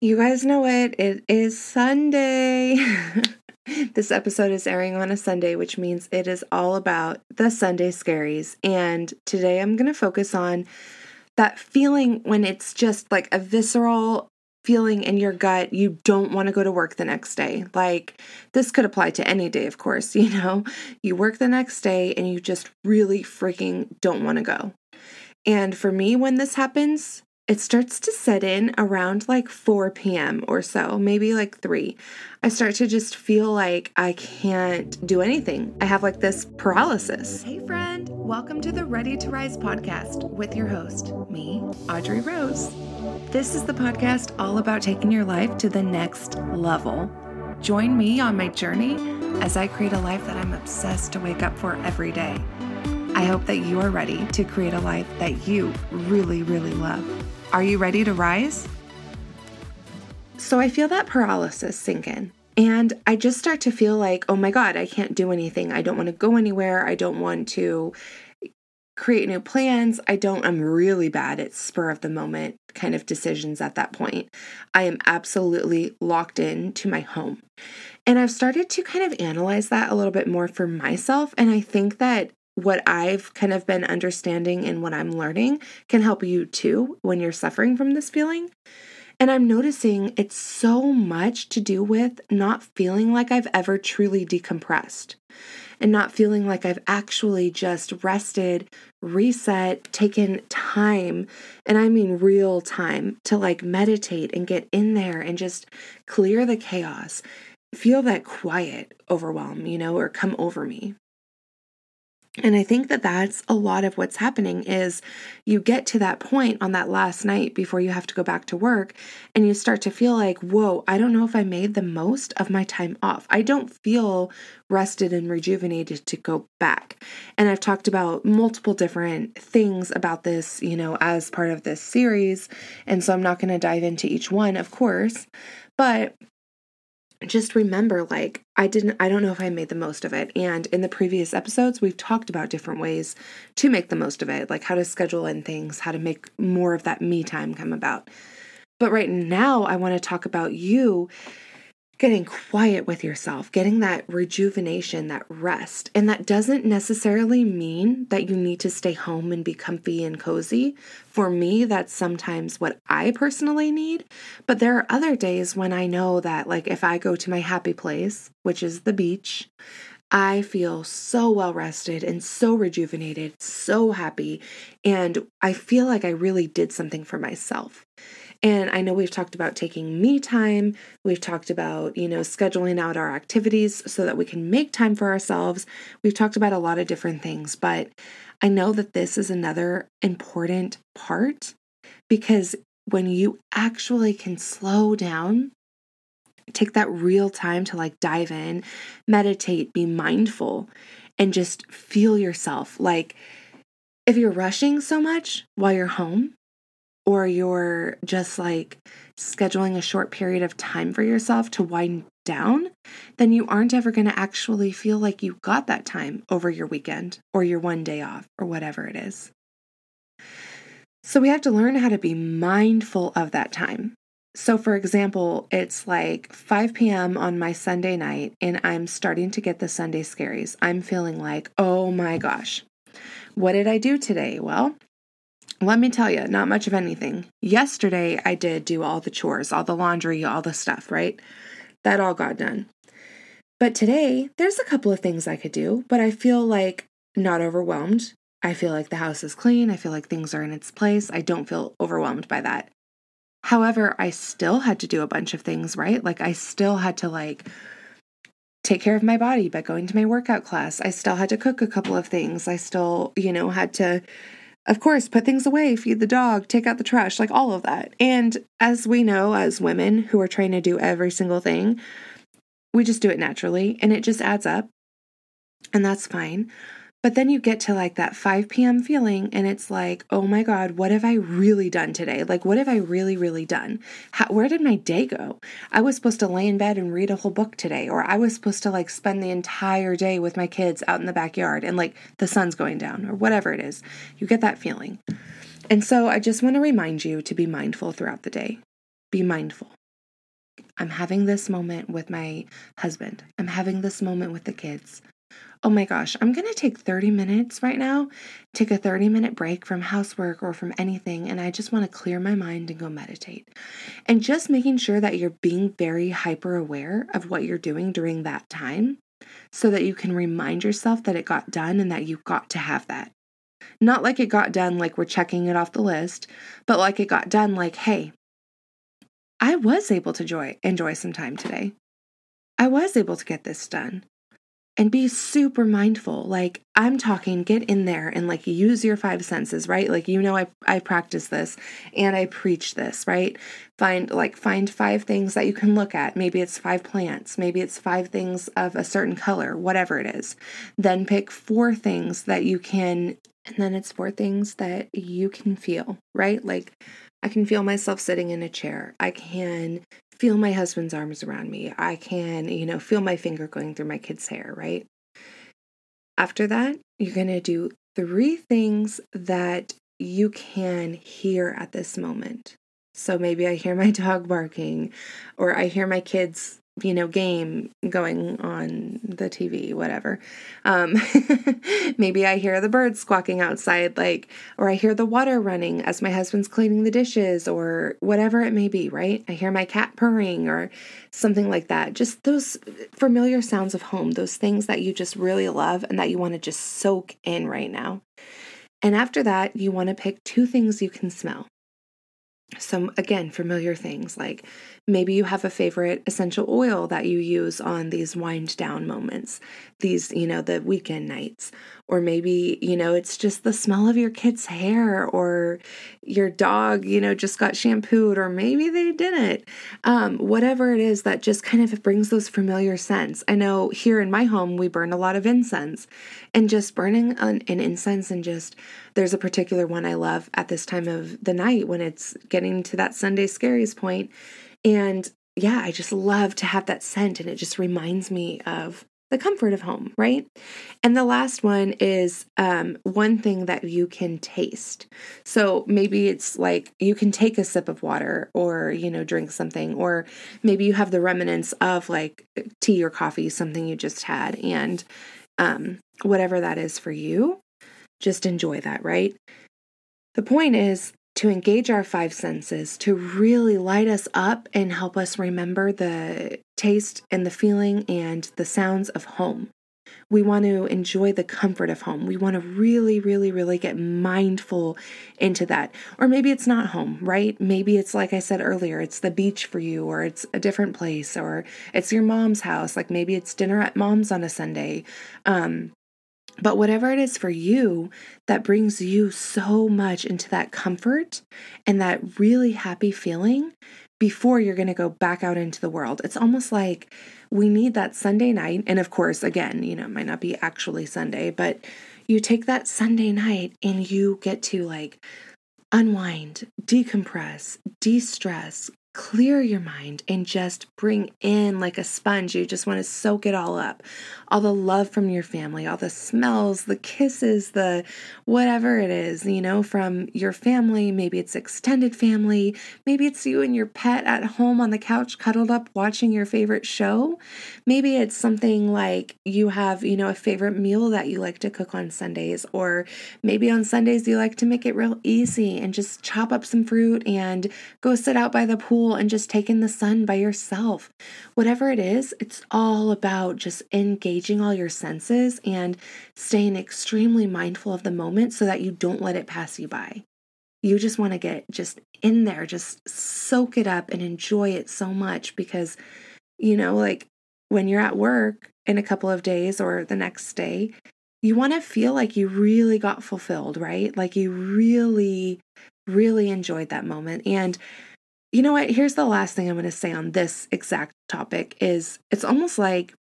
You guys know it. It is Sunday. this episode is airing on a Sunday, which means it is all about the Sunday scaries. And today I'm going to focus on that feeling when it's just like a visceral feeling in your gut you don't want to go to work the next day. Like this could apply to any day, of course, you know. You work the next day and you just really freaking don't want to go. And for me, when this happens, it starts to set in around like 4 p.m. or so, maybe like 3. I start to just feel like I can't do anything. I have like this paralysis. Hey, friend, welcome to the Ready to Rise podcast with your host, me, Audrey Rose. This is the podcast all about taking your life to the next level. Join me on my journey as I create a life that I'm obsessed to wake up for every day. I hope that you are ready to create a life that you really, really love. Are you ready to rise? So I feel that paralysis sink in. And I just start to feel like, oh my God, I can't do anything. I don't want to go anywhere. I don't want to create new plans. I don't, I'm really bad at spur of the moment kind of decisions at that point. I am absolutely locked in to my home. And I've started to kind of analyze that a little bit more for myself. And I think that what I've kind of been understanding and what I'm learning can help you too when you're suffering from this feeling. And I'm noticing it's so much to do with not feeling like I've ever truly decompressed and not feeling like I've actually just rested, reset, taken time, and I mean real time to like meditate and get in there and just clear the chaos. Feel that quiet overwhelm, you know, or come over me. And I think that that's a lot of what's happening is you get to that point on that last night before you have to go back to work and you start to feel like, "Whoa, I don't know if I made the most of my time off. I don't feel rested and rejuvenated to go back." And I've talked about multiple different things about this, you know, as part of this series, and so I'm not going to dive into each one, of course, but just remember like I didn't I don't know if I made the most of it. And in the previous episodes we've talked about different ways to make the most of it, like how to schedule in things, how to make more of that me time come about. But right now I want to talk about you getting quiet with yourself, getting that rejuvenation, that rest. And that doesn't necessarily mean that you need to stay home and be comfy and cozy. For me, that's sometimes what I personally need. But there are other days when I know that, like, if I go to my happy place, which is the beach, I feel so well rested and so rejuvenated, so happy. And I feel like I really did something for myself. And I know we've talked about taking me time. We've talked about, you know, scheduling out our activities so that we can make time for ourselves. We've talked about a lot of different things, but I know that this is another important part because when you actually can slow down, take that real time to like dive in, meditate, be mindful, and just feel yourself. Like, if you're rushing so much while you're home, or you're just like scheduling a short period of time for yourself to wind down, then you aren't ever going to actually feel like you got that time over your weekend or your one day off or whatever it is. So we have to learn how to be mindful of that time. So, for example, it's like 5 p.m. on my Sunday night, and I'm starting to get the Sunday scaries. I'm feeling like, oh my gosh, what did I do today? Well, let me tell you, not much of anything. Yesterday, I did do all the chores, all the laundry, all the stuff, right? That all got done. But today, there's a couple of things I could do, but I feel like not overwhelmed. I feel like the house is clean. I feel like things are in its place. I don't feel overwhelmed by that. However, I still had to do a bunch of things, right? Like, I still had to, like, take care of my body by going to my workout class. I still had to cook a couple of things. I still, you know, had to of course, put things away, feed the dog, take out the trash, like all of that. And as we know, as women who are trying to do every single thing, we just do it naturally and it just adds up. And that's fine. But then you get to like that 5 p.m. feeling, and it's like, oh my God, what have I really done today? Like, what have I really, really done? How, where did my day go? I was supposed to lay in bed and read a whole book today, or I was supposed to like spend the entire day with my kids out in the backyard and like the sun's going down, or whatever it is. You get that feeling. And so I just want to remind you to be mindful throughout the day. Be mindful. I'm having this moment with my husband. I'm having this moment with the kids. Oh my gosh, I'm going to take 30 minutes right now, take a 30 minute break from housework or from anything, and I just want to clear my mind and go meditate. And just making sure that you're being very hyper aware of what you're doing during that time so that you can remind yourself that it got done and that you got to have that. Not like it got done like we're checking it off the list, but like it got done like, hey, I was able to enjoy, enjoy some time today. I was able to get this done. And be super mindful. Like I'm talking, get in there and like use your five senses, right? Like you know I I practice this and I preach this, right? Find like find five things that you can look at. Maybe it's five plants, maybe it's five things of a certain color, whatever it is. Then pick four things that you can and then it's four things that you can feel, right? Like I can feel myself sitting in a chair. I can feel my husband's arms around me. I can, you know, feel my finger going through my kid's hair, right? After that, you're going to do three things that you can hear at this moment. So maybe I hear my dog barking, or I hear my kids you know, game going on the TV, whatever. Um, maybe I hear the birds squawking outside, like, or I hear the water running as my husband's cleaning the dishes, or whatever it may be, right? I hear my cat purring, or something like that. Just those familiar sounds of home, those things that you just really love and that you want to just soak in right now. And after that, you want to pick two things you can smell some again familiar things like maybe you have a favorite essential oil that you use on these wind down moments these you know the weekend nights or maybe you know it's just the smell of your kid's hair or your dog you know just got shampooed or maybe they didn't. Um, whatever it is that just kind of brings those familiar scents. I know here in my home we burn a lot of incense and just burning an, an incense and just there's a particular one i love at this time of the night when it's getting to that sunday scaries point. And yeah, I just love to have that scent and it just reminds me of the comfort of home, right? And the last one is um, one thing that you can taste. So maybe it's like you can take a sip of water or, you know, drink something, or maybe you have the remnants of like tea or coffee, something you just had. And um, whatever that is for you, just enjoy that, right? The point is, to engage our five senses, to really light us up and help us remember the taste and the feeling and the sounds of home. We want to enjoy the comfort of home. We want to really, really, really get mindful into that. Or maybe it's not home, right? Maybe it's like I said earlier, it's the beach for you, or it's a different place, or it's your mom's house. Like maybe it's dinner at mom's on a Sunday. Um, but whatever it is for you that brings you so much into that comfort and that really happy feeling before you're going to go back out into the world. It's almost like we need that Sunday night. And of course, again, you know, it might not be actually Sunday, but you take that Sunday night and you get to like unwind, decompress, de stress, clear your mind and just bring in like a sponge. You just want to soak it all up. All the love from your family, all the smells, the kisses, the whatever it is, you know, from your family. Maybe it's extended family. Maybe it's you and your pet at home on the couch, cuddled up, watching your favorite show. Maybe it's something like you have, you know, a favorite meal that you like to cook on Sundays, or maybe on Sundays you like to make it real easy and just chop up some fruit and go sit out by the pool pool and just taking the sun by yourself. Whatever it is, it's all about just engaging all your senses and staying extremely mindful of the moment so that you don't let it pass you by. You just want to get just in there, just soak it up and enjoy it so much because, you know, like when you're at work in a couple of days or the next day, you want to feel like you really got fulfilled, right? Like you really, really enjoyed that moment. And you know what? Here's the last thing I'm going to say on this exact topic is it's almost like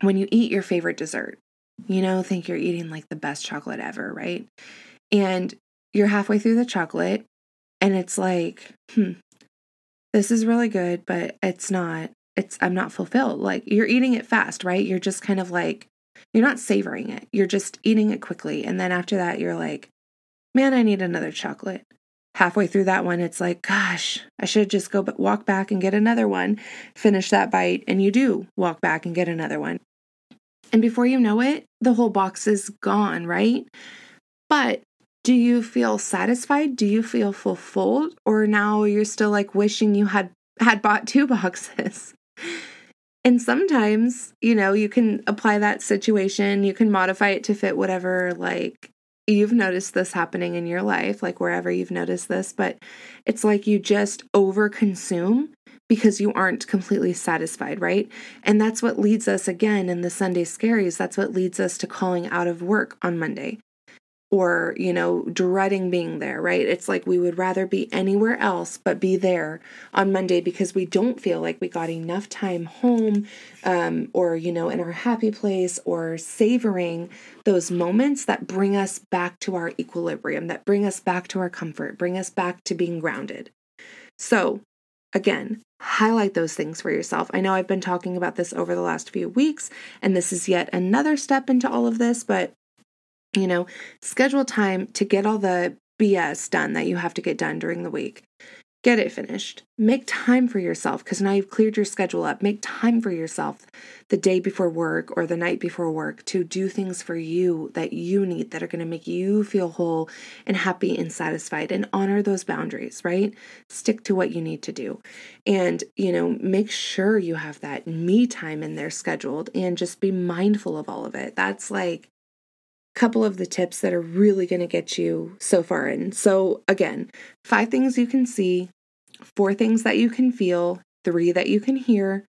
when you eat your favorite dessert. You know, think you're eating like the best chocolate ever, right? And you're halfway through the chocolate and it's like, hmm, this is really good, but it's not it's I'm not fulfilled. Like you're eating it fast, right? You're just kind of like you're not savoring it. You're just eating it quickly and then after that you're like, man, I need another chocolate halfway through that one, it's like, gosh, I should just go walk back and get another one, finish that bite, and you do walk back and get another one. And before you know it, the whole box is gone, right? But do you feel satisfied? Do you feel fulfilled? Or now you're still like wishing you had had bought two boxes? And sometimes, you know, you can apply that situation, you can modify it to fit whatever like you've noticed this happening in your life, like wherever you've noticed this, but it's like you just overconsume because you aren't completely satisfied, right? And that's what leads us again in the Sunday scaries. That's what leads us to calling out of work on Monday or, you know, dreading being there, right? It's like we would rather be anywhere else but be there on Monday because we don't feel like we got enough time home um, or, you know, in our happy place or savoring those moments that bring us back to our equilibrium, that bring us back to our comfort, bring us back to being grounded. So, again, highlight those things for yourself. I know I've been talking about this over the last few weeks, and this is yet another step into all of this, but you know, schedule time to get all the BS done that you have to get done during the week. Get it finished. Make time for yourself because now you've cleared your schedule up. Make time for yourself the day before work or the night before work to do things for you that you need that are going to make you feel whole and happy and satisfied and honor those boundaries, right? Stick to what you need to do. And, you know, make sure you have that me time in there scheduled and just be mindful of all of it. That's like couple of the tips that are really going to get you so far in. So, again, five things you can see, four things that you can feel, three that you can hear,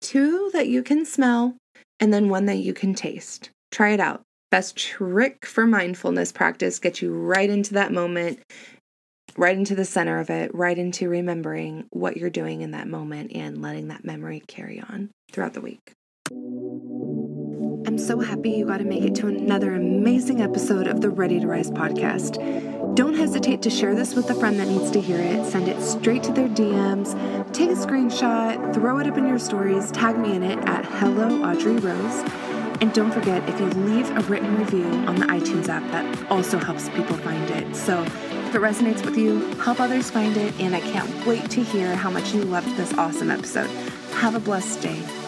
two that you can smell, and then one that you can taste. Try it out. Best trick for mindfulness practice gets you right into that moment, right into the center of it, right into remembering what you're doing in that moment and letting that memory carry on throughout the week. I'm so happy you got to make it to another amazing episode of the Ready to Rise podcast. Don't hesitate to share this with a friend that needs to hear it. Send it straight to their DMs, take a screenshot, throw it up in your stories, tag me in it at Hello Audrey Rose. And don't forget, if you leave a written review on the iTunes app, that also helps people find it. So if it resonates with you, help others find it. And I can't wait to hear how much you loved this awesome episode. Have a blessed day.